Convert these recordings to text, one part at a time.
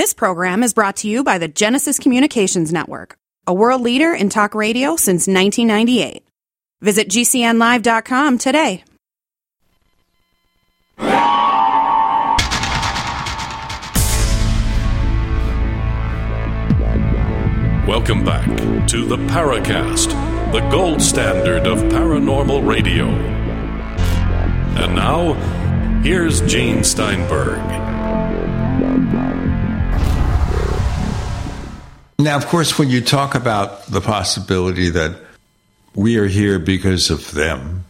This program is brought to you by the Genesis Communications Network, a world leader in talk radio since 1998. Visit GCNlive.com today. Welcome back to the Paracast, the gold standard of paranormal radio. And now, here's Gene Steinberg. Now, of course, when you talk about the possibility that we are here because of them,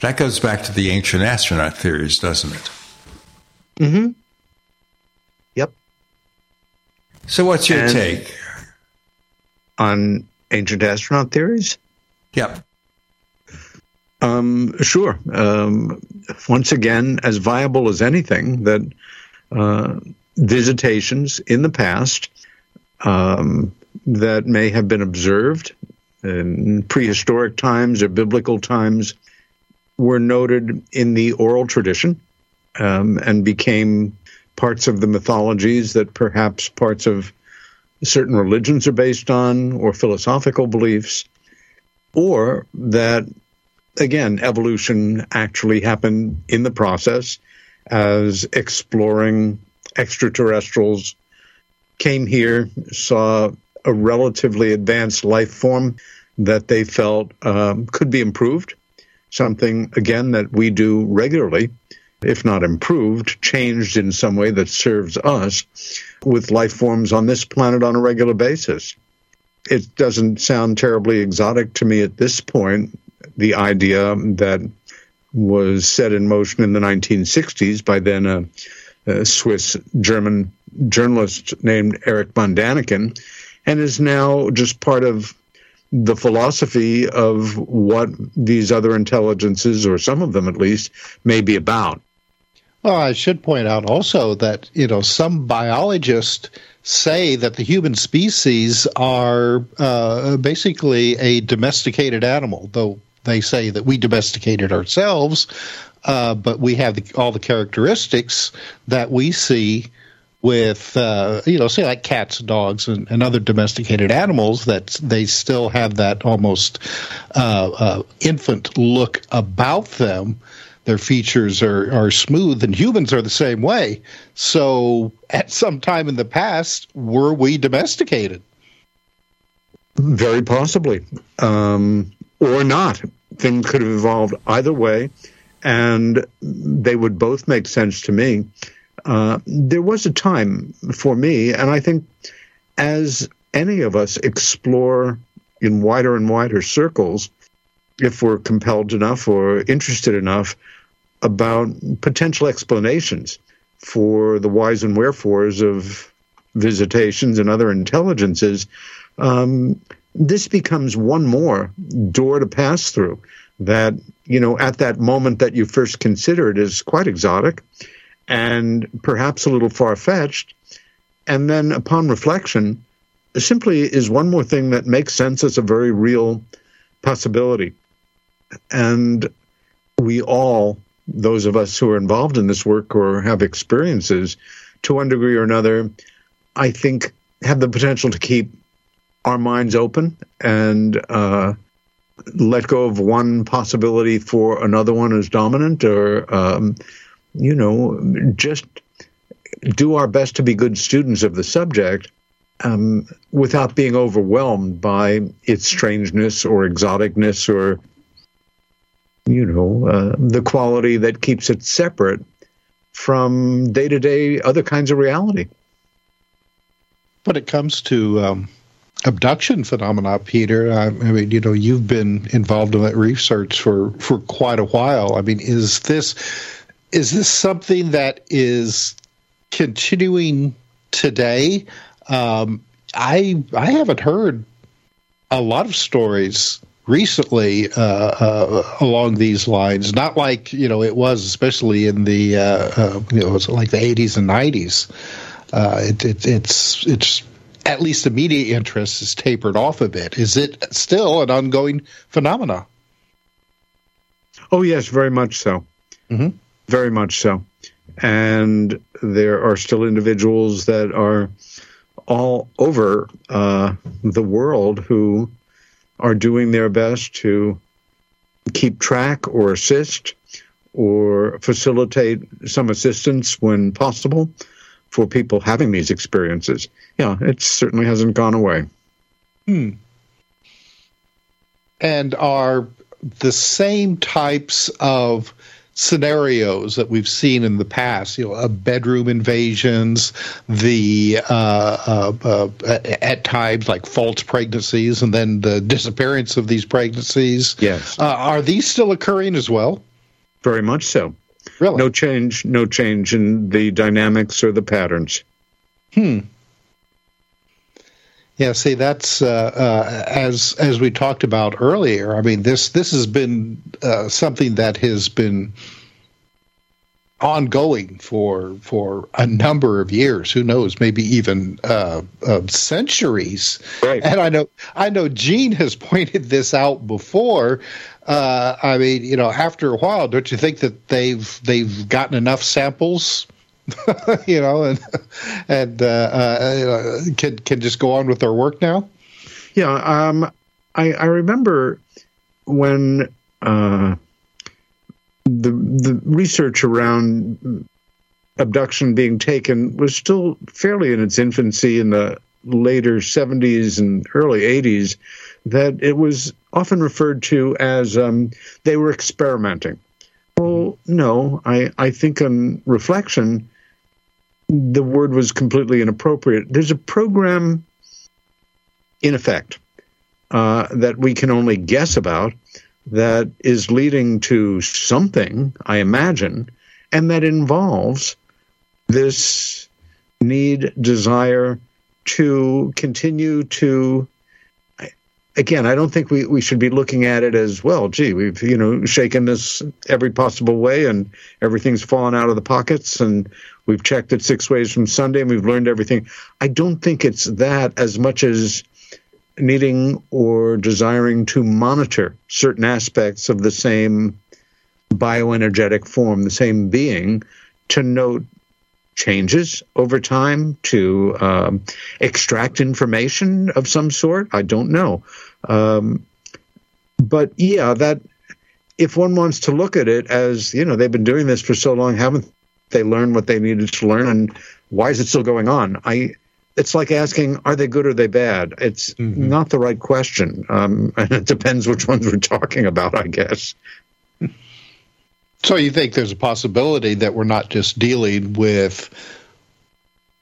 that goes back to the ancient astronaut theories, doesn't it? Mm-hmm. Yep. So, what's your And- take? On ancient astronaut theories? Yep. Um, sure. Um, once again, as viable as anything, that uh, visitations in the past um, that may have been observed in prehistoric times or biblical times were noted in the oral tradition um, and became parts of the mythologies that perhaps parts of certain religions are based on or philosophical beliefs, or that again, evolution actually happened in the process as exploring extraterrestrials came here, saw a relatively advanced life form that they felt um, could be improved. Something, again, that we do regularly, if not improved, changed in some way that serves us with life forms on this planet on a regular basis. It doesn't sound terribly exotic to me at this point, the idea that was set in motion in the 1960s by then a, a Swiss German journalist named Erich von Däniken, and is now just part of the philosophy of what these other intelligences, or some of them at least, may be about. Well, I should point out also that you know some biologists say that the human species are uh, basically a domesticated animal, though they say that we domesticated ourselves, uh, but we have the, all the characteristics that we see with uh, you know say like cats, and dogs, and, and other domesticated animals that they still have that almost uh, uh, infant look about them their features are, are smooth and humans are the same way so at some time in the past were we domesticated Very possibly. Um, or not. Things could have evolved either way, and they would both make sense to me. Uh, there was a time for me, and I think as any of us explore in wider and wider circles, if we're compelled enough or interested enough about potential explanations for the whys and wherefores of visitations and other intelligences, um, this becomes one more door to pass through that, you know, at that moment that you first consider it is quite exotic and perhaps a little far fetched. And then upon reflection, simply is one more thing that makes sense as a very real possibility. And we all, those of us who are involved in this work or have experiences to one degree or another, I think have the potential to keep our minds open and uh, let go of one possibility for another one as dominant, or um, you know, just do our best to be good students of the subject um, without being overwhelmed by its strangeness or exoticness or you know uh, the quality that keeps it separate from day to day other kinds of reality. when it comes to um, abduction phenomena peter I, I mean you know you've been involved in that research for for quite a while i mean is this is this something that is continuing today um, i i haven't heard a lot of stories recently uh, uh, along these lines. Not like you know it was, especially in the uh, uh, you know like the 80s and 90s. Uh, it, it, it's it's at least the media interest has tapered off a bit. Is it still an ongoing phenomena? Oh yes, very much so. Mhm. Very much so. and there are still individuals that are all over uh, the world who are doing their best to keep track or assist or facilitate some assistance when possible for people having these experiences. Yeah, it certainly hasn't gone away. Hmm. And are the same types of scenarios that we've seen in the past, you know, uh, bedroom invasions, the uh, uh, uh, at times like false pregnancies, and then the disappearance of these pregnancies. Yes, uh, are these still occurring as well? Very much so. Really, no change, no change in the dynamics or the patterns. Hmm. Yeah, see, that's uh, uh, as as we talked about earlier. I mean, this this has been uh, something that has been ongoing for for a number of years. Who knows? Maybe even uh, uh, centuries. Right. And I know I know Gene has pointed this out before. Uh, I mean, you know, after a while, don't you think that they've they've gotten enough samples? you know, and and uh, uh, can can just go on with their work now. Yeah, um, I I remember when uh, the the research around abduction being taken was still fairly in its infancy in the later 70s and early 80s that it was often referred to as um, they were experimenting. Well, no, I, I think on reflection, the word was completely inappropriate. There's a program in effect uh, that we can only guess about that is leading to something, I imagine, and that involves this need, desire to continue to again, I don't think we, we should be looking at it as well. Gee, we've you know shaken this every possible way, and everything's fallen out of the pockets, and we've checked it six ways from Sunday, and we've learned everything. I don't think it's that as much as needing or desiring to monitor certain aspects of the same bioenergetic form, the same being, to note changes over time to um, extract information of some sort. I don't know. Um, but yeah, that if one wants to look at it as, you know, they've been doing this for so long, haven't they learned what they needed to learn? And why is it still going on? I, it's like asking, are they good or are they bad? It's mm-hmm. not the right question. Um, and it depends which ones we're talking about, I guess. So you think there's a possibility that we're not just dealing with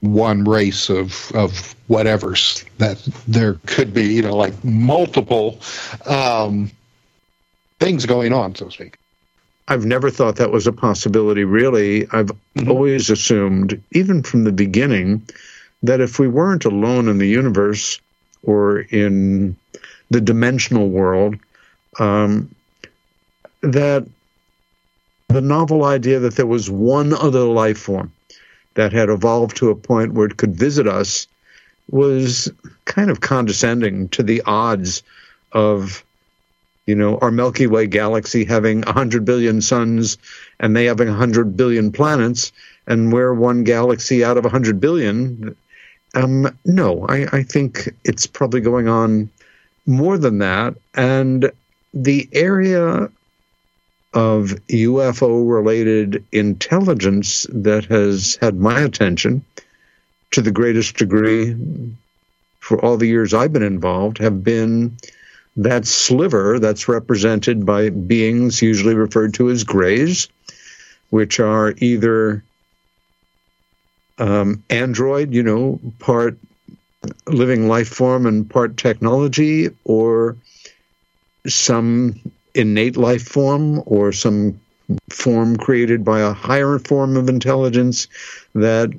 one race of of whatever's that there could be you know like multiple um, things going on, so to speak. I've never thought that was a possibility. Really, I've mm-hmm. always assumed, even from the beginning, that if we weren't alone in the universe or in the dimensional world, um, that the novel idea that there was one other life form that had evolved to a point where it could visit us was kind of condescending to the odds of you know our milky way galaxy having 100 billion suns and they having 100 billion planets and we're one galaxy out of 100 billion. Um, no I, I think it's probably going on more than that. And the area of UFO related intelligence that has had my attention to the greatest degree for all the years I've been involved have been that sliver that's represented by beings usually referred to as grays, which are either um, android, you know, part living life form and part technology, or some innate life form or some form created by a higher form of intelligence that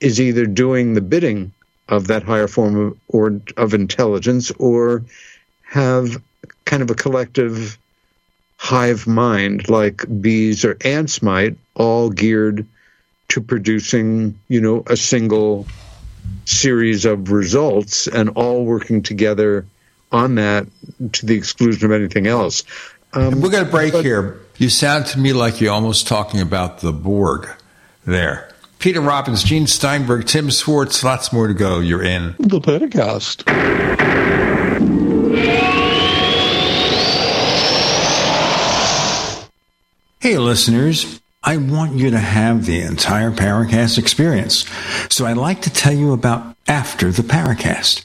is either doing the bidding of that higher form of, or of intelligence or have kind of a collective hive mind like bees or ants might all geared to producing you know a single series of results and all working together on that to the exclusion of anything else. Um, we're going to break but, here. You sound to me like you're almost talking about the Borg, there. Peter Robbins, Gene Steinberg, Tim Swartz, lots more to go. You're in the Paracast. Hey, listeners. I want you to have the entire Paracast experience. So I'd like to tell you about After the Paracast.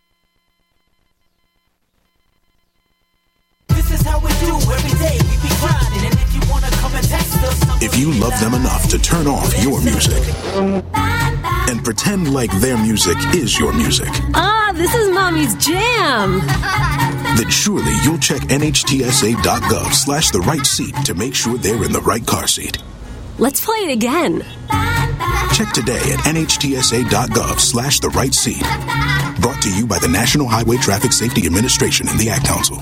You love them enough to turn off your music and pretend like their music is your music. Ah, this is mommy's jam. Then surely you'll check nhtsa.gov slash the right seat to make sure they're in the right car seat. Let's play it again. Check today at nhtsa.gov slash the right seat. Brought to you by the National Highway Traffic Safety Administration and the Ad Council.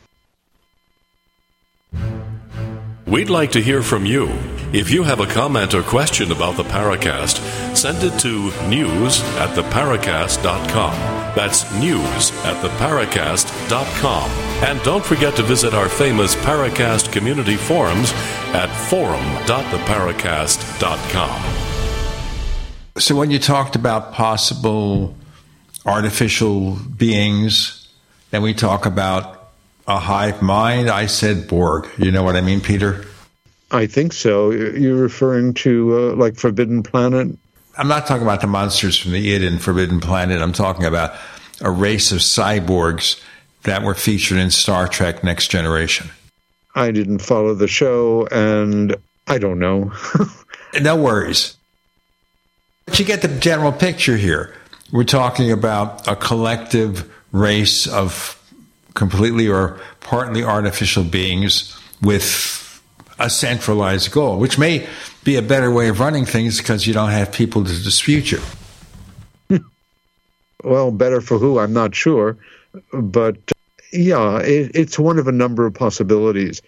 We'd like to hear from you. If you have a comment or question about the Paracast, send it to news at theparacast.com. That's news at theparacast.com. And don't forget to visit our famous Paracast community forums at forum.theparacast.com. So, when you talked about possible artificial beings, then we talk about a hive mind. I said Borg. You know what I mean, Peter? I think so. You're referring to uh, like Forbidden Planet? I'm not talking about the monsters from the id in Forbidden Planet. I'm talking about a race of cyborgs that were featured in Star Trek Next Generation. I didn't follow the show, and I don't know. no worries. But you get the general picture here. We're talking about a collective race of completely or partly artificial beings with a centralized goal, which may be a better way of running things because you don't have people to dispute you. well, better for who, I'm not sure. But yeah, it, it's one of a number of possibilities.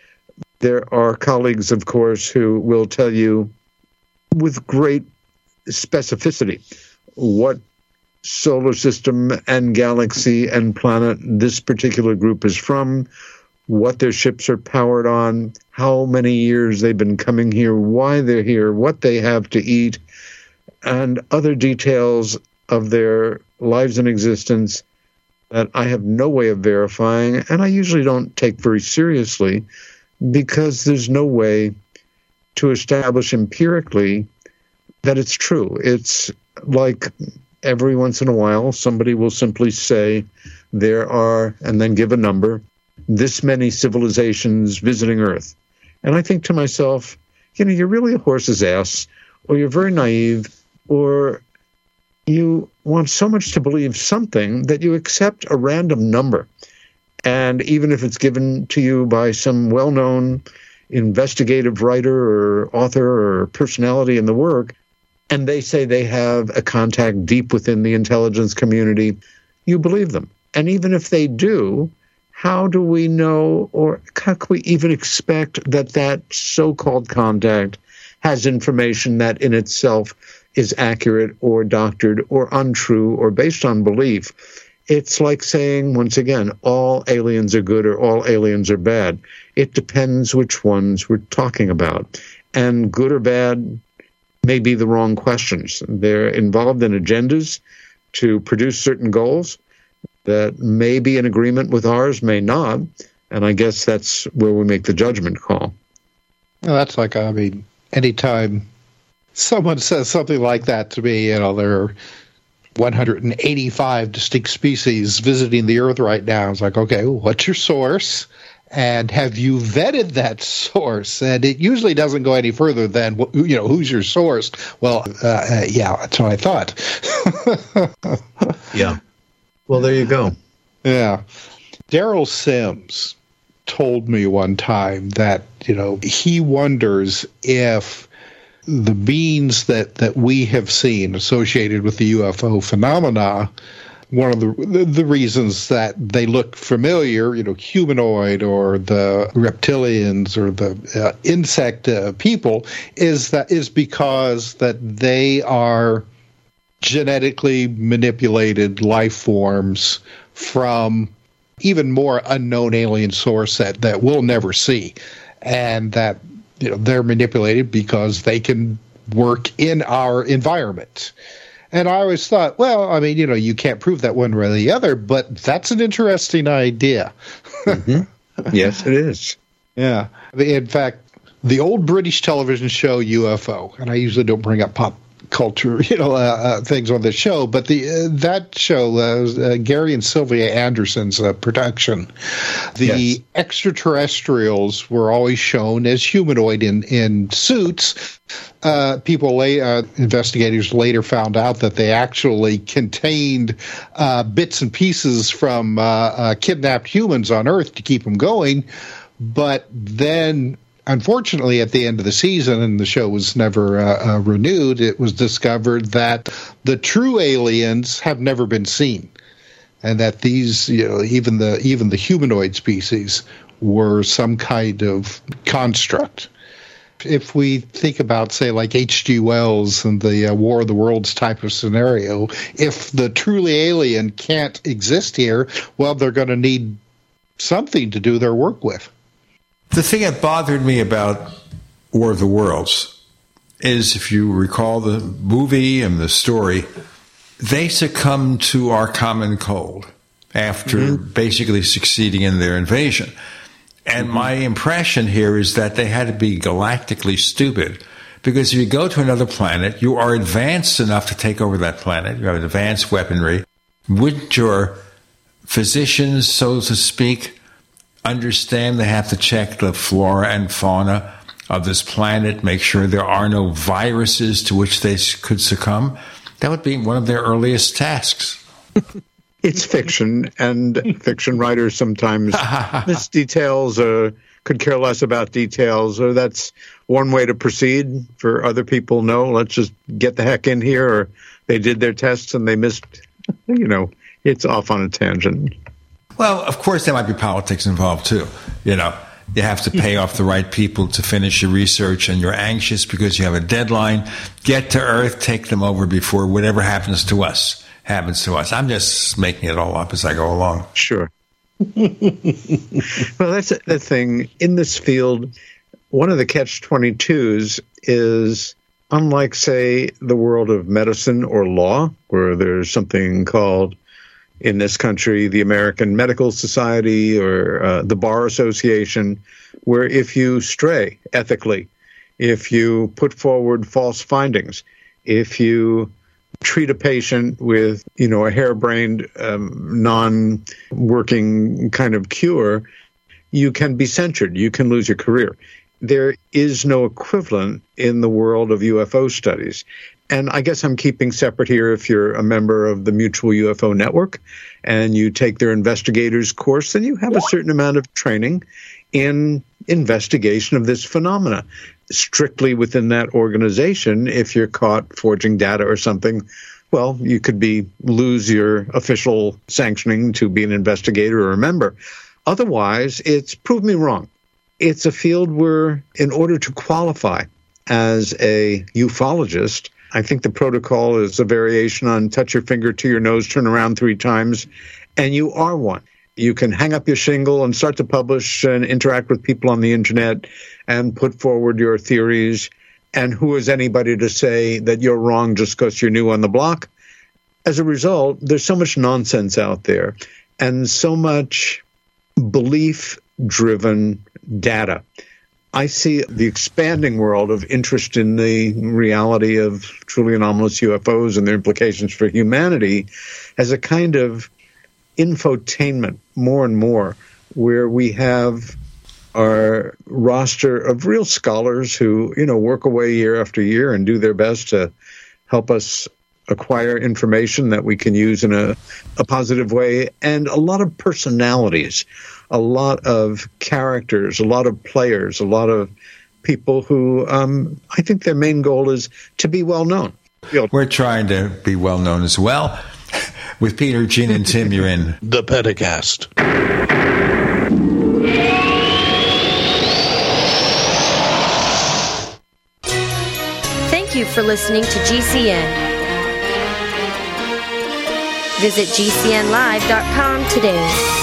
There are colleagues, of course, who will tell you with great specificity what solar system and galaxy and planet this particular group is from, what their ships are powered on, how many years they've been coming here, why they're here, what they have to eat, and other details of their lives and existence that I have no way of verifying, and I usually don't take very seriously because there's no way to establish empirically that it's true. It's like every once in a while somebody will simply say there are, and then give a number, this many civilizations visiting Earth. And I think to myself, you know, you're really a horse's ass, or you're very naive, or you want so much to believe something that you accept a random number. And even if it's given to you by some well known investigative writer or author or personality in the work, and they say they have a contact deep within the intelligence community, you believe them. And even if they do, how do we know or how can we even expect that that so called contact has information that in itself is accurate or doctored or untrue or based on belief? It's like saying, once again, all aliens are good or all aliens are bad. It depends which ones we're talking about. And good or bad may be the wrong questions. They're involved in agendas to produce certain goals that may be in agreement with ours, may not. And I guess that's where we make the judgment call. Well, that's like, I mean, anytime someone says something like that to me, you know, there are 185 distinct species visiting the Earth right now. It's like, okay, what's your source? And have you vetted that source? And it usually doesn't go any further than you know who's your source. Well, uh, uh, yeah, that's what I thought. yeah. Well, there you go. Yeah. Derrel Sims told me one time that, you know, he wonders if the beings that, that we have seen associated with the UFO phenomena, one of the, the, reasons that they look familiar, you know, humanoid or the reptilians or the uh, insect uh, people, is that is because that they are genetically manipulated life forms from even more unknown alien source that, that we'll never see. And that you know they're manipulated because they can work in our environment. And I always thought, well, I mean, you know, you can't prove that one way or the other, but that's an interesting idea. mm-hmm. Yes, it is. Yeah. In fact, the old British television show UFO, and I usually don't bring up pop culture, you know, uh, uh, things on the show. But the uh, that show, uh, uh, Gary and Sylvia Anderson's uh, production, the yes. extraterrestrials were always shown as humanoid in in suits. people, lay, investigators later found out that they actually contained bits and pieces from kidnapped humans on Earth to keep them going. But then unfortunately, at the end of the season, and the show was never uh, uh, renewed, it was discovered that the true aliens have never been seen, and that these, you know, even the even the humanoid species were some kind of construct. If we think about, say, like H.G. Wells and the uh, War of the Worlds type of scenario, if the truly alien can't exist here, well, they're going to need something to do their work with. The thing that bothered me about War of the Worlds is, if you recall the movie and the story, they succumbed to our common cold after mm-hmm. basically succeeding in their invasion. And mm-hmm. my impression here is that they had to be galactically stupid because if you go to another planet, you are advanced enough to take over that planet. You have advanced weaponry. Wouldn't your physicians, so to speak, understand they have to check the flora and fauna of this planet, make sure there are no viruses to which they could succumb. That would be one of their earliest tasks. it's fiction, and fiction writers sometimes miss details or could care less about details, or that's one way to proceed. For other people, no, let's just get the heck in here, or they did their tests and they missed, you know, it's off on a tangent. Well, of course, there might be politics involved too. You know, you have to pay off the right people to finish your research, and you're anxious because you have a deadline. Get to Earth, take them over before whatever happens to us happens to us. I'm just making it all up as I go along. Sure. well, that's the thing. In this field, one of the catch 22s is unlike, say, the world of medicine or law, where there's something called in this country, the American Medical Society or uh, the Bar Association, where if you stray ethically, if you put forward false findings, if you treat a patient with, you know, a harebrained, um, non-working kind of cure, you can be censured. You can lose your career. There is no equivalent in the world of UFO studies. And I guess I'm keeping separate here if you're a member of the Mutual UFO Network and you take their investigators course, then you have a certain amount of training in investigation of this phenomena. Strictly within that organization, if you're caught forging data or something, well, you could be lose your official sanctioning to be an investigator or a member. Otherwise, it's prove me wrong. It's a field where, in order to qualify as a ufologist, I think the protocol is a variation on touch your finger to your nose, turn around three times, and you are one. You can hang up your shingle and start to publish and interact with people on the internet and put forward your theories. And who is anybody to say that you're wrong just because you're new on the block? As a result, there's so much nonsense out there and so much belief driven data I see the expanding world of interest in the reality of truly anomalous UFOs and their implications for humanity as a kind of infotainment more and more, where we have our roster of real scholars who, you know, work away year after year and do their best to help us acquire information that we can use in a, a positive way, and a lot of personalities a lot of characters, a lot of players, a lot of people who um, I think their main goal is to be well known. We're trying to be well known as well. With Peter, Gene, and Tim, you're in the Paracast. Thank you for listening to GCN. Visit GCNlive.com today.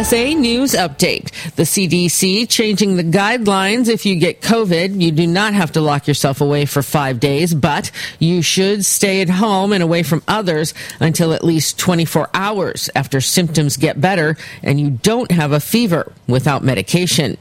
USA News Update. The CDC changing the guidelines. If you get COVID, you do not have to lock yourself away for five days, but you should stay at home and away from others until at least 24 hours after symptoms get better and you don't have a fever without medication.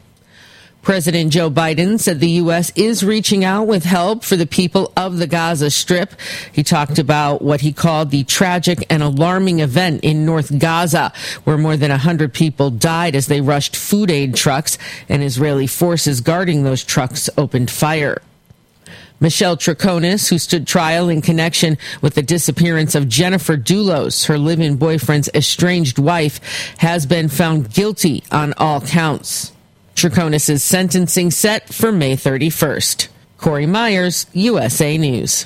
President Joe Biden said the U.S. is reaching out with help for the people of the Gaza Strip. He talked about what he called the tragic and alarming event in North Gaza, where more than 100 people died as they rushed food aid trucks and Israeli forces guarding those trucks opened fire. Michelle Troconis, who stood trial in connection with the disappearance of Jennifer Dulos, her live-in boyfriend's estranged wife, has been found guilty on all counts. Troconis' sentencing set for May 31st. Corey Myers, USA News.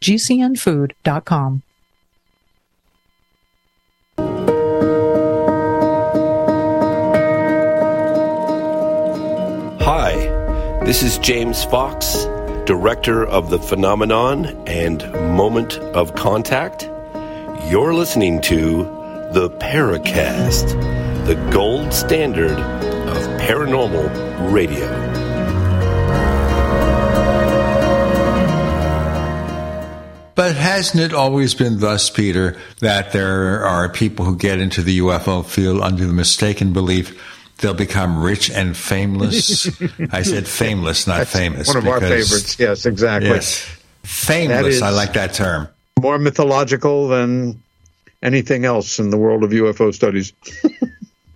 gcnfood.com. Hi, this is James Fox, director of The Phenomenon and Moment of Contact. You're listening to The Paracast, the gold standard of paranormal radio. But hasn't it always been thus, Peter, that there are people who get into the UFO field under the mistaken belief they'll become rich and fameless? I said fameless, not That's famous. One of our favorites. Yes, exactly. Yes. Fameless, I like that term. More mythological than anything else in the world of UFO studies.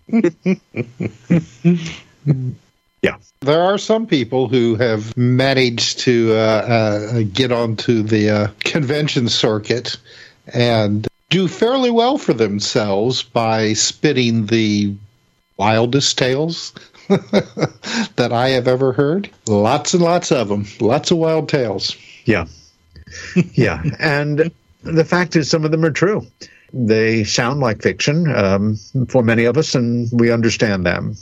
yeah. There are some people who have managed to uh, uh, get onto the uh, convention circuit and do fairly well for themselves by spitting the wildest tales that I have ever heard. Lots and lots of them. Lots of wild tales. Yeah. yeah. And the fact is, some of them are true. They sound like fiction um, for many of us, and we understand them.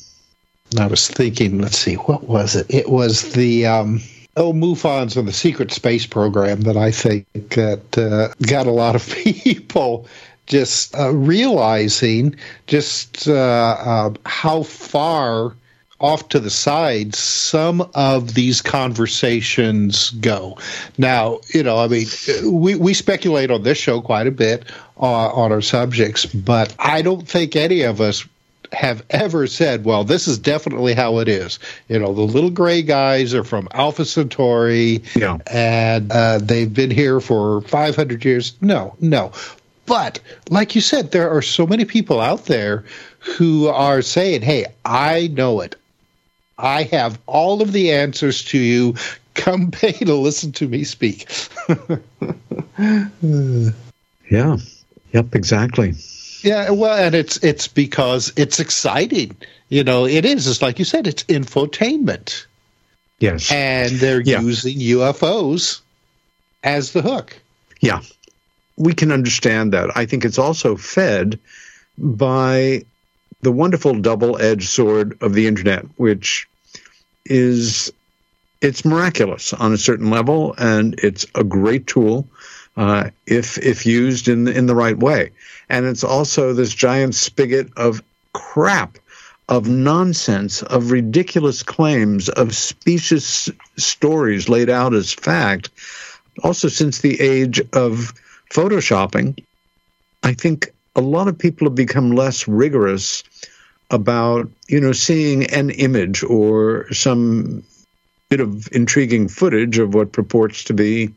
I was thinking, let's see, what was it? It was the um, oh MUFONs and the secret space program that I think that uh, got a lot of people just uh, realizing just uh, uh, how far off to the side some of these conversations go. Now, you know, I mean, we, we speculate on this show quite a bit uh, on our subjects, but I don't think any of us have ever said, well, this is definitely how it is. You know, the little gray guys are from Alpha Centauri yeah. and uh, they've been here for 500 years. No, no. But like you said, there are so many people out there who are saying, hey, I know it. I have all of the answers to you. Come pay to listen to me speak. yeah. Yep, exactly. Yeah, well, and it's it's because it's exciting. You know, it is. It's like you said, it's infotainment. Yes. And they're Yeah. using UFOs as the hook. Yeah. We can understand that. I think it's also fed by the wonderful double-edged sword of the internet, which is it's miraculous on a certain level and it's a great tool uh, if if used in in the right way. And it's also this giant spigot of crap, of nonsense, of ridiculous claims, of specious stories laid out as fact. Also, since the age of photoshopping, I think a lot of people have become less rigorous about you know seeing an image or some bit of intriguing footage of what purports to be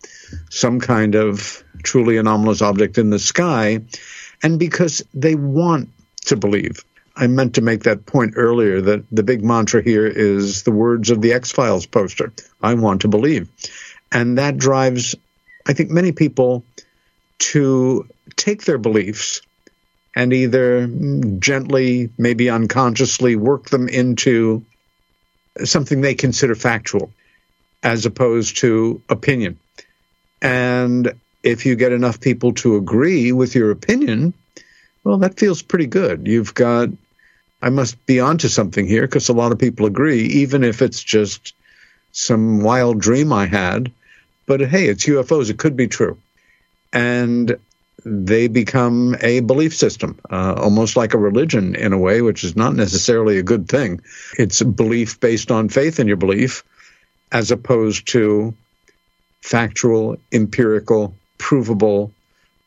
some kind of truly anomalous object in the sky, and because they want to believe. I meant to make that point earlier that the big mantra here is the words of the X Files poster I want to believe. And that drives, I think, many people to take their beliefs and either gently, maybe unconsciously, work them into something they consider factual as opposed to opinion. And if you get enough people to agree with your opinion, well, that feels pretty good. You've got, I must be onto something here because a lot of people agree, even if it's just some wild dream I had. But hey, it's UFOs. It could be true. And they become a belief system, uh, almost like a religion in a way, which is not necessarily a good thing. It's belief based on faith in your belief, as opposed to factual, empirical, provable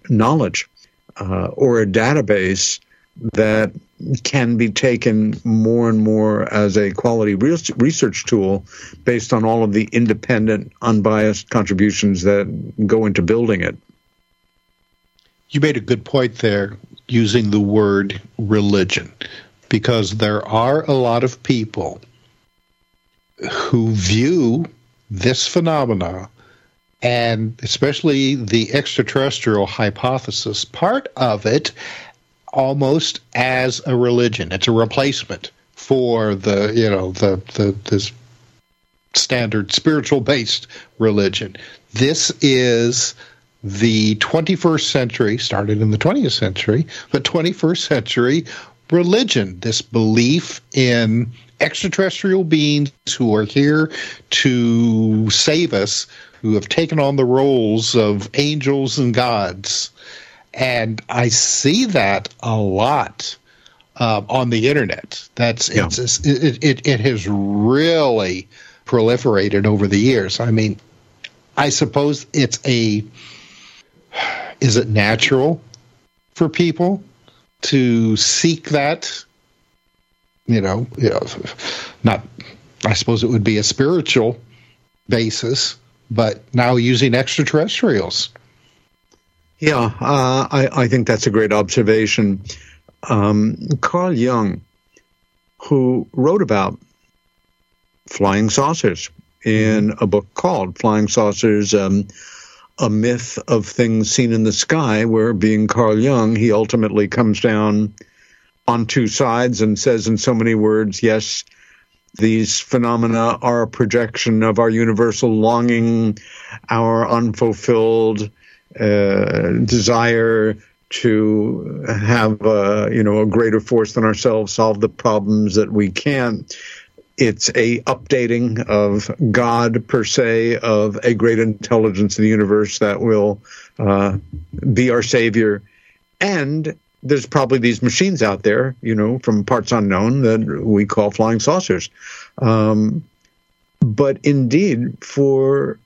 knowledge uh, or a database that can be taken more and more as a quality research tool based on all of the independent, unbiased contributions that go into building it. You made a good point there using the word religion, because there are a lot of people who view this phenomena and especially the extraterrestrial hypothesis, part of it almost as a religion. It's a replacement for the, you know, the, the this standard spiritual based religion. This is the 21st century, started in the 20th century, but 21st century religion, this belief in extraterrestrial beings who are here to save us, who have taken on the roles of angels and gods. And I see that a lot uh, on the internet. That's yeah. it's, it, it, it has really proliferated over the years. I mean, I suppose it's a is it natural for people to seek that? You know, you know, not. I suppose it would be a spiritual basis, but now using extraterrestrials. Yeah, uh, I, I think that's a great observation. Um, Carl Jung, who wrote about flying saucers in a book called Flying Saucers um, a myth of things seen in the sky, where being Carl Jung, he ultimately comes down on two sides and says in so many words, yes, these phenomena are a projection of our universal longing, our unfulfilled uh, desire to have, uh, you know, a greater force than ourselves solve the problems that we can't it's a updating of God per se, of a great intelligence in the universe that will uh, be our savior. And there's probably these machines out there, you know, from parts unknown that we call flying saucers. Um, but indeed, for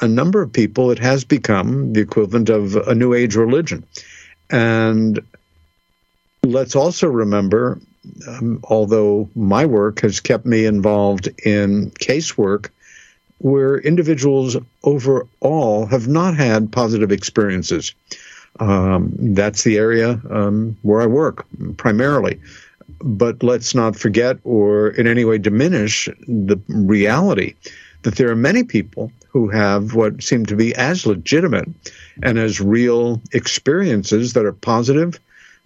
a number of people, it has become the equivalent of a new age religion. And let's also remember um, although my work has kept me involved in casework where individuals overall have not had positive experiences. Um, that's the area um, where I work primarily. But let's not forget or in any way diminish the reality that there are many people who have what seem to be as legitimate and as real experiences that are positive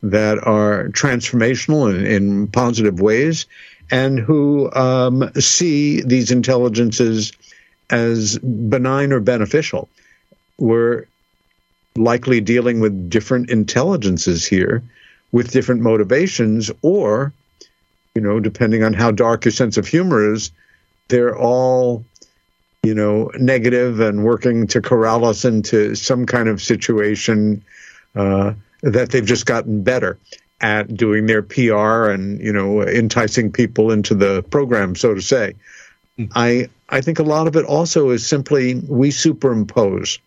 that are transformational in, in positive ways and who um, see these intelligences as benign or beneficial. We're likely dealing with different intelligences here with different motivations, or, you know, depending on how dark your sense of humor is, they're all you know, negative and working to corral us into some kind of situation uh, that they've just gotten better at doing their PR and you know enticing people into the program, so to say. Mm. I I think a lot of it also is simply we superimpose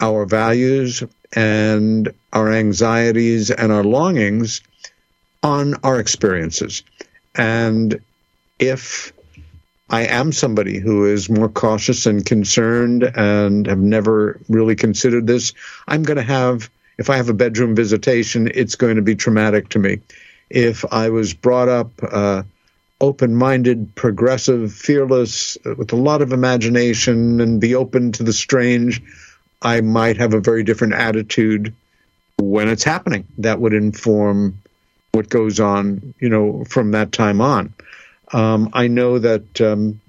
our values and our anxieties and our longings on our experiences. And if I am somebody who is more cautious and concerned and have never really considered this, I'm going to have, if I have a bedroom visitation, it's going to be traumatic to me. If I was brought up uh, open minded, progressive, fearless, uh, with a lot of imagination and be open to the strange, I might have a very different attitude when it's happening. That would inform what goes on, you know, from that time on. Um, I know that um,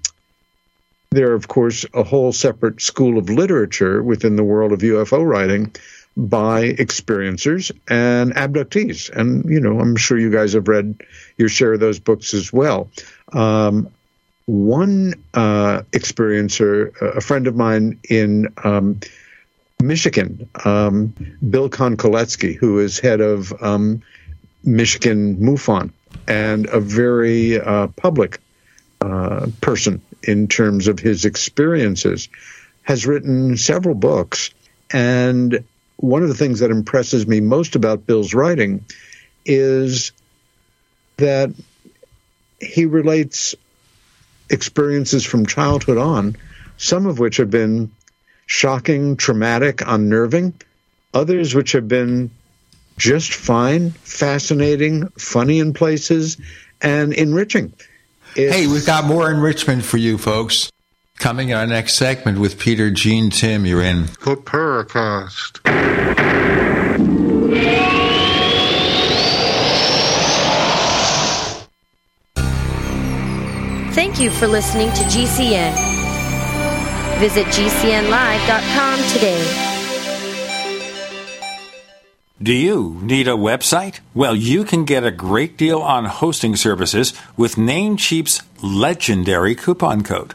there, of course, a whole separate school of literature within the world of UFO writing by experiencers and abductees. And, you know, I'm sure you guys have read your share of those books as well. Um, one uh, experiencer, a friend of mine in um, Michigan, um, Bill Konkolesky, who is head of um, Michigan MUFON and a very uh, public uh, person in terms of his experiences, has written several books. And one of the things that impresses me most about Bill's writing is that he relates experiences from childhood on, some of which have been shocking, traumatic, unnerving, others which have been just fine, fascinating, funny in places, and enriching. It's, hey, we've got more enrichment for you folks. Coming in our next segment with Peter Gene Tim, you're in the Paracast. Thank you for listening to GCN. Visit GCNlive.com today. Do you need a website? Well, you can get a great deal on hosting services with Namecheap's legendary coupon code.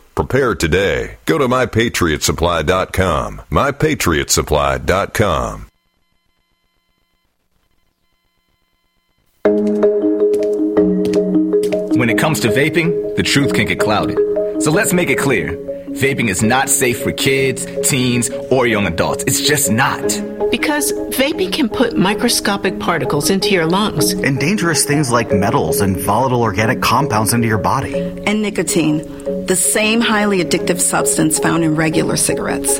Prepare today. Go to mypatriotsupply.com. Mypatriotsupply.com. When it comes to vaping, the truth can get clouded. So let's make it clear. Vaping is not safe for kids, teens, or young adults. It's just not. Because vaping can put microscopic particles into your lungs. And dangerous things like metals and volatile organic compounds into your body. And nicotine, the same highly addictive substance found in regular cigarettes.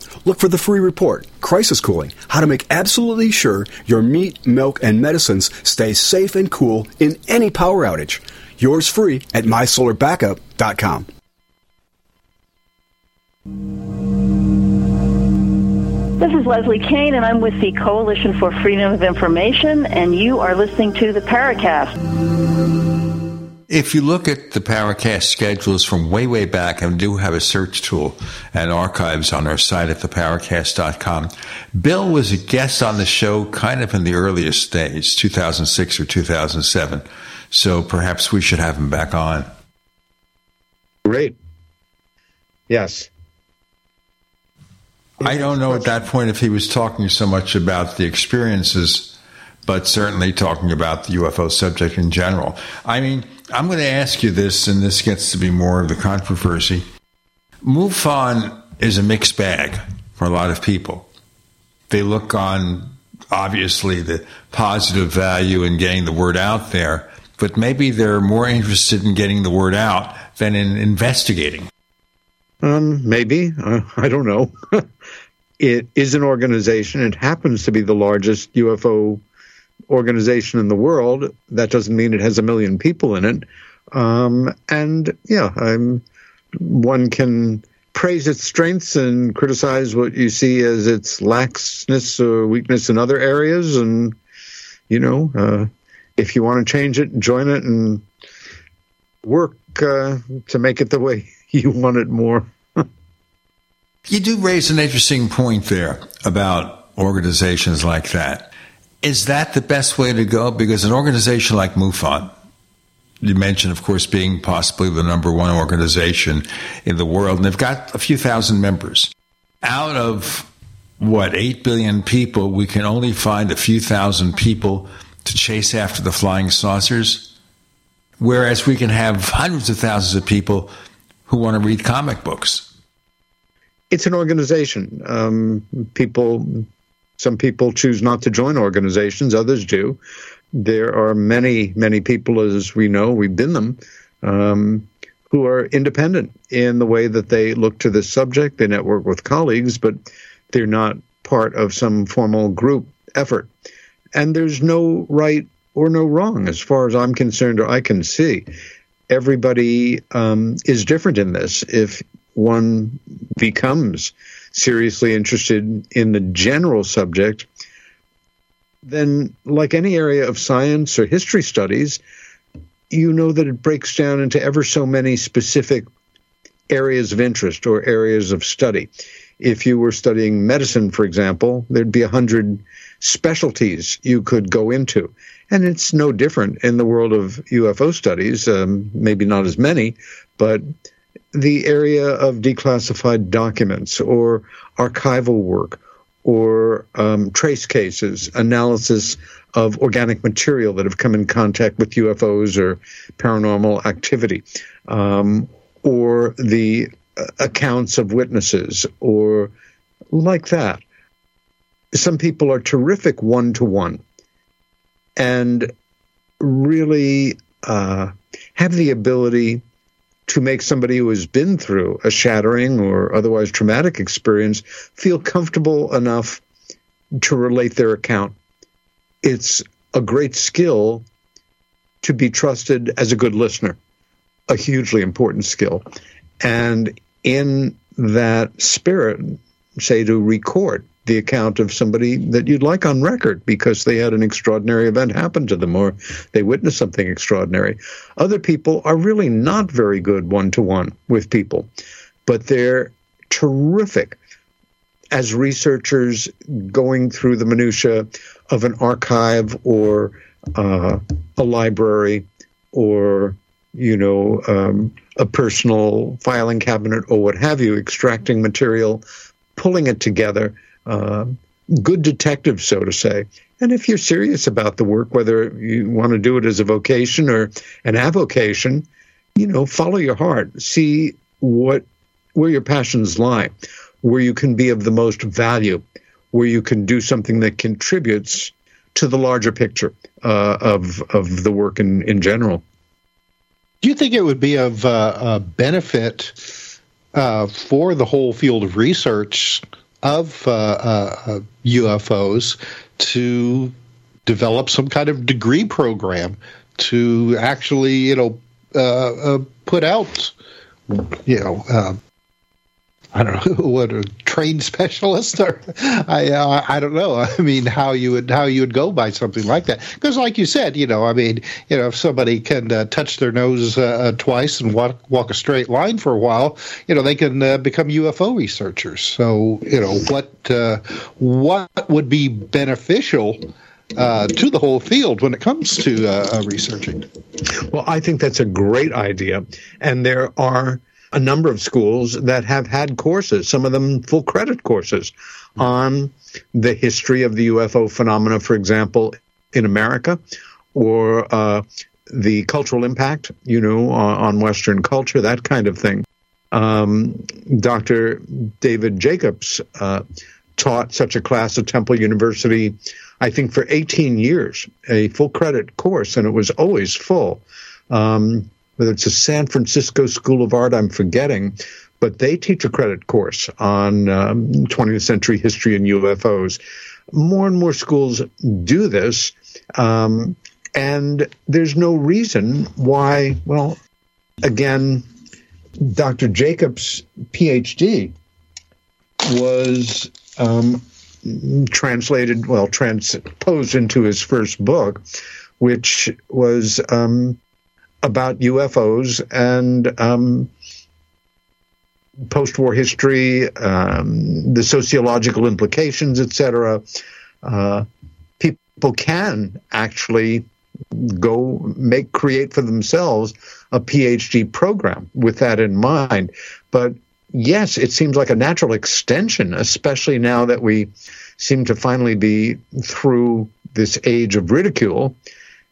Look for the free report, Crisis Cooling, how to make absolutely sure your meat, milk, and medicines stay safe and cool in any power outage. Yours free at mysolarbackup.com. This is Leslie Kean, and I'm with the Coalition for Freedom of Information, and you are listening to the Paracast. If you look at the Paracast schedules from way, way back, and do have a search tool and archives on our site at theparacast.com, Bill was a guest on the show kind of in the earliest days, 2006 or 2007. So perhaps we should have him back on. Great. Yes. I don't know at that point if he was talking so much about the experiences, but certainly talking about the UFO subject in general. I mean, I'm going to ask you this, and this gets to be more of the controversy. MUFON is a mixed bag for a lot of people. They look on, obviously, the positive value in getting the word out there, but maybe they're more interested in getting the word out than in investigating. Um, maybe. Uh, I don't know. it is an organization. It happens to be the largest UFO organization in the world. That doesn't mean it has a million people in it. Um, and yeah, I'm, one can praise its strengths and criticize what you see as its laxness or weakness in other areas. And, you know, uh, if you want to change it, join it and work uh, to make it the way you want it more. you do raise an interesting point there about organizations like that. Is that the best way to go? Because an organization like MUFON, you mentioned, of course, being possibly the number one organization in the world, and they've got a few thousand members. Out of what, 8 billion people, we can only find a few thousand people to chase after the flying saucers. Whereas we can have hundreds of thousands of people who want to read comic books. It's an organization. Um, people, some people choose not to join organizations, others do. There are many, many people, as we know, we've been them, um, who are independent in the way that they look to this subject. They network with colleagues, but they're not part of some formal group effort. And there's no right or no wrong as far as I'm concerned or I can see. Everybody um, is different in this. If one becomes seriously interested in the general subject, then, like any area of science or history studies, you know that it breaks down into ever so many specific areas of interest or areas of study. If you were studying medicine, for example, there'd be a hundred specialties you could go into. And it's no different in the world of UFO studies, um, maybe not as many, but the area of declassified documents or archival work or um, trace cases, analysis of organic material that have come in contact with UFOs or paranormal activity, um, or the uh, accounts of witnesses, or like that. Some people are terrific one to one. And really uh, have the ability to make somebody who has been through a shattering or otherwise traumatic experience feel comfortable enough to relate their account. It's a great skill to be trusted as a good listener, a hugely important skill. And in that spirit, say to record the account of somebody that you'd like on record because they had an extraordinary event happen to them or they witnessed something extraordinary. Other people are really not very good one to one with people, but they're terrific as researchers going through the minutia of an archive or uh, a library or you know um, a personal filing cabinet or what have you, extracting material, pulling it together. Uh, good detective, so to say. And if you're serious about the work, whether you want to do it as a vocation or an avocation, you know, follow your heart. See what where your passions lie, where you can be of the most value, where you can do something that contributes to the larger picture uh, of of the work in in general. Do you think it would be of uh, benefit uh, for the whole field of research of UFOs uh, uh, to develop some kind of degree program to actually, you know, uh, put out, you know, I don't know what a trained specialist or I uh, I don't know. I mean, how you would how you would go by something like that? Because, like you said, you know, I mean, you know, if somebody can uh, touch their nose uh, uh twice and walk walk a straight line for a while, you know, they can uh, become UFO researchers. So, you know, what uh, what would be beneficial? Uh, to the whole field when it comes to uh, researching. Well, I think that's a great idea. And there are a number of schools that have had courses, some of them full credit courses, on the history of the UFO phenomena, for example, in America, or uh, the cultural impact, you know, on, on, Western culture, that kind of thing. Um, Dr. David Jacobs uh, taught such a class at Temple University, I think, for 18 years, a full credit course, and it was always full. Um, whether it's a San Francisco School of Art, I'm forgetting, but they teach a credit course on um, 20th century history and UFOs. More and more schools do this, um, and there's no reason why, well, again, Dr. Jacobs' PhD was um, translated, well, transposed into his first book, which was um, about UFOs and um, post-war history, um, the sociological implications, etc. Uh, people can actually go make create for themselves a PhD program with that in mind. But yes, it seems like a natural extension, especially now that we seem to finally be through this age of ridicule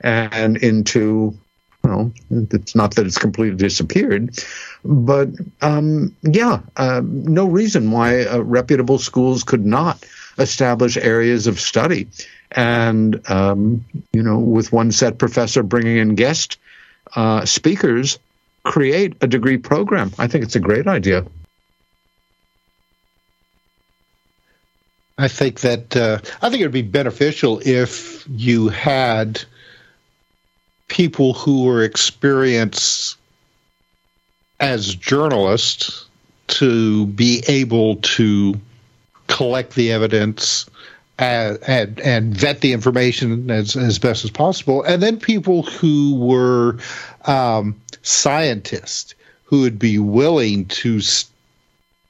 and into well, it's not that it's completely disappeared, but um, yeah, uh, no reason why uh, reputable schools could not establish areas of study. And, um, you know, with one set professor bringing in guest uh, speakers, create a degree program. I think it's a great idea. I think that uh, I think it would be beneficial if you had people who were experienced as journalists to be able to collect the evidence and, and, and vet the information as, as best as possible. And then people who were um, scientists who would be willing to st-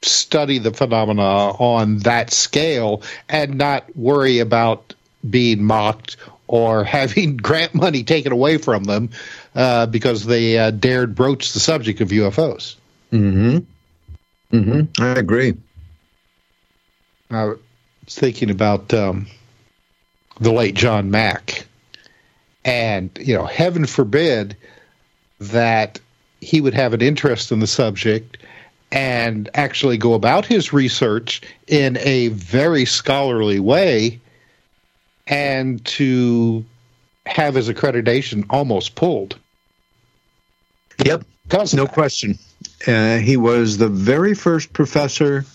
study the phenomena on that scale and not worry about being mocked or having grant money taken away from them uh, because they uh, dared broach the subject of UFOs. Hmm. Hmm. I agree. I was thinking about um, the late John Mack, and you know, heaven forbid that he would have an interest in the subject and actually go about his research in a very scholarly way and to have his accreditation almost pulled. Yep, no question. Uh, he was the very first professor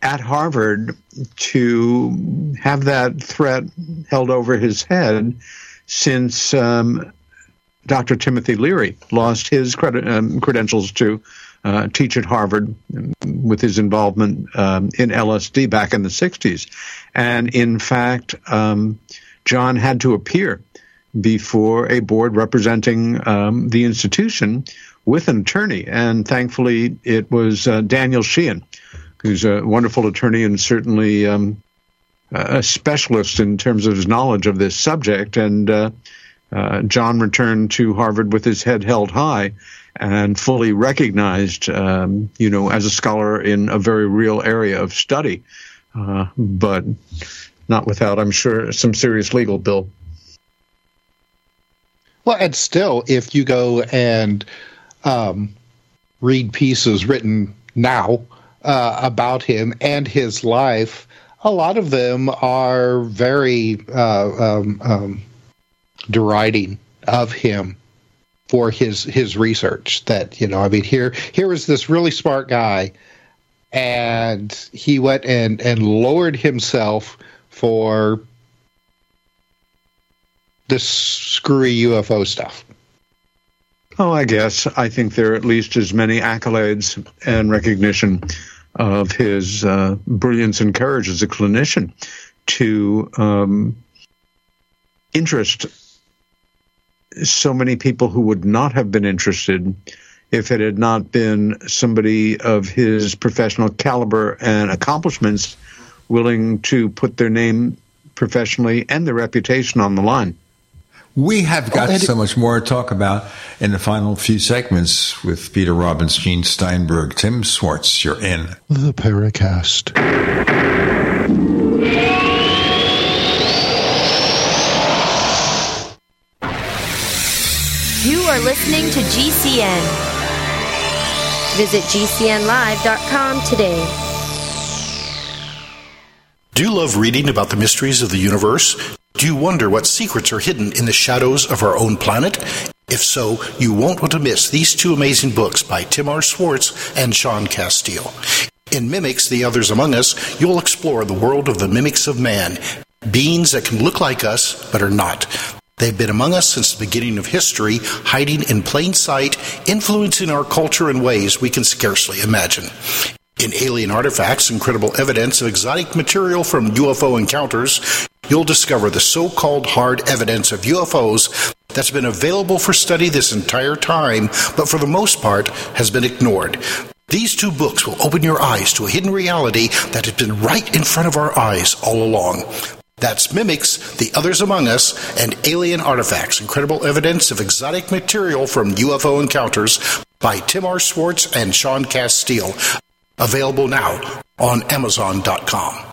at Harvard to have that threat held over his head since um, Dr. Timothy Leary lost his um, credentials to uh, teach at Harvard with his involvement um, in LSD back in the 60s. And in fact, um, John had to appear before a board representing um, the institution with an attorney. And thankfully, it was uh, Daniel Sheehan, who's a wonderful attorney and certainly um, a specialist in terms of his knowledge of this subject. And uh, uh, John returned to Harvard with his head held high and fully recognized, um, you know, as a scholar in a very real area of study, uh, but not without, I'm sure, some serious legal bill. Well, and still, if you go and um, read pieces written now uh, about him and his life, a lot of them are very uh, um, um, deriding of him for his his research. That you know, I mean, here here is this really smart guy, and he went and and lowered himself for this screwy UFO stuff. Oh, I guess I think there are at least as many accolades and recognition of his uh, brilliance and courage as a clinician to um, interest so many people who would not have been interested if it had not been somebody of his professional caliber and accomplishments willing to put their name professionally and their reputation on the line. We have oh, got oh, so much more to talk about in the final few segments with Peter Robbins, Gene Steinberg, Tim Swartz. You're in the Paracast. You are listening to GCN. Visit GCNlive.com today. Do you love reading about the mysteries of the universe? Do you wonder what secrets are hidden in the shadows of our own planet? If so, you won't want to miss these two amazing books by Tim R. Swartz and Sean Casteel. In Mimics, The Others Among Us, you'll explore the world of the mimics of man, beings that can look like us but are not. They've been among us since the beginning of history, hiding in plain sight, influencing our culture in ways we can scarcely imagine. In Alien Artifacts, Incredible Evidence of Exotic Material from UFO Encounters, you'll discover the so called hard evidence of UFOs that's been available for study this entire time, but for the most part has been ignored. These two books will open your eyes to a hidden reality that has been right in front of our eyes all along. That's Mimics, The Others Among Us, and Alien Artifacts Incredible Evidence of Exotic Material from UFO Encounters by Tim R. Swartz and Sean Casteel. Available now on Amazon.com.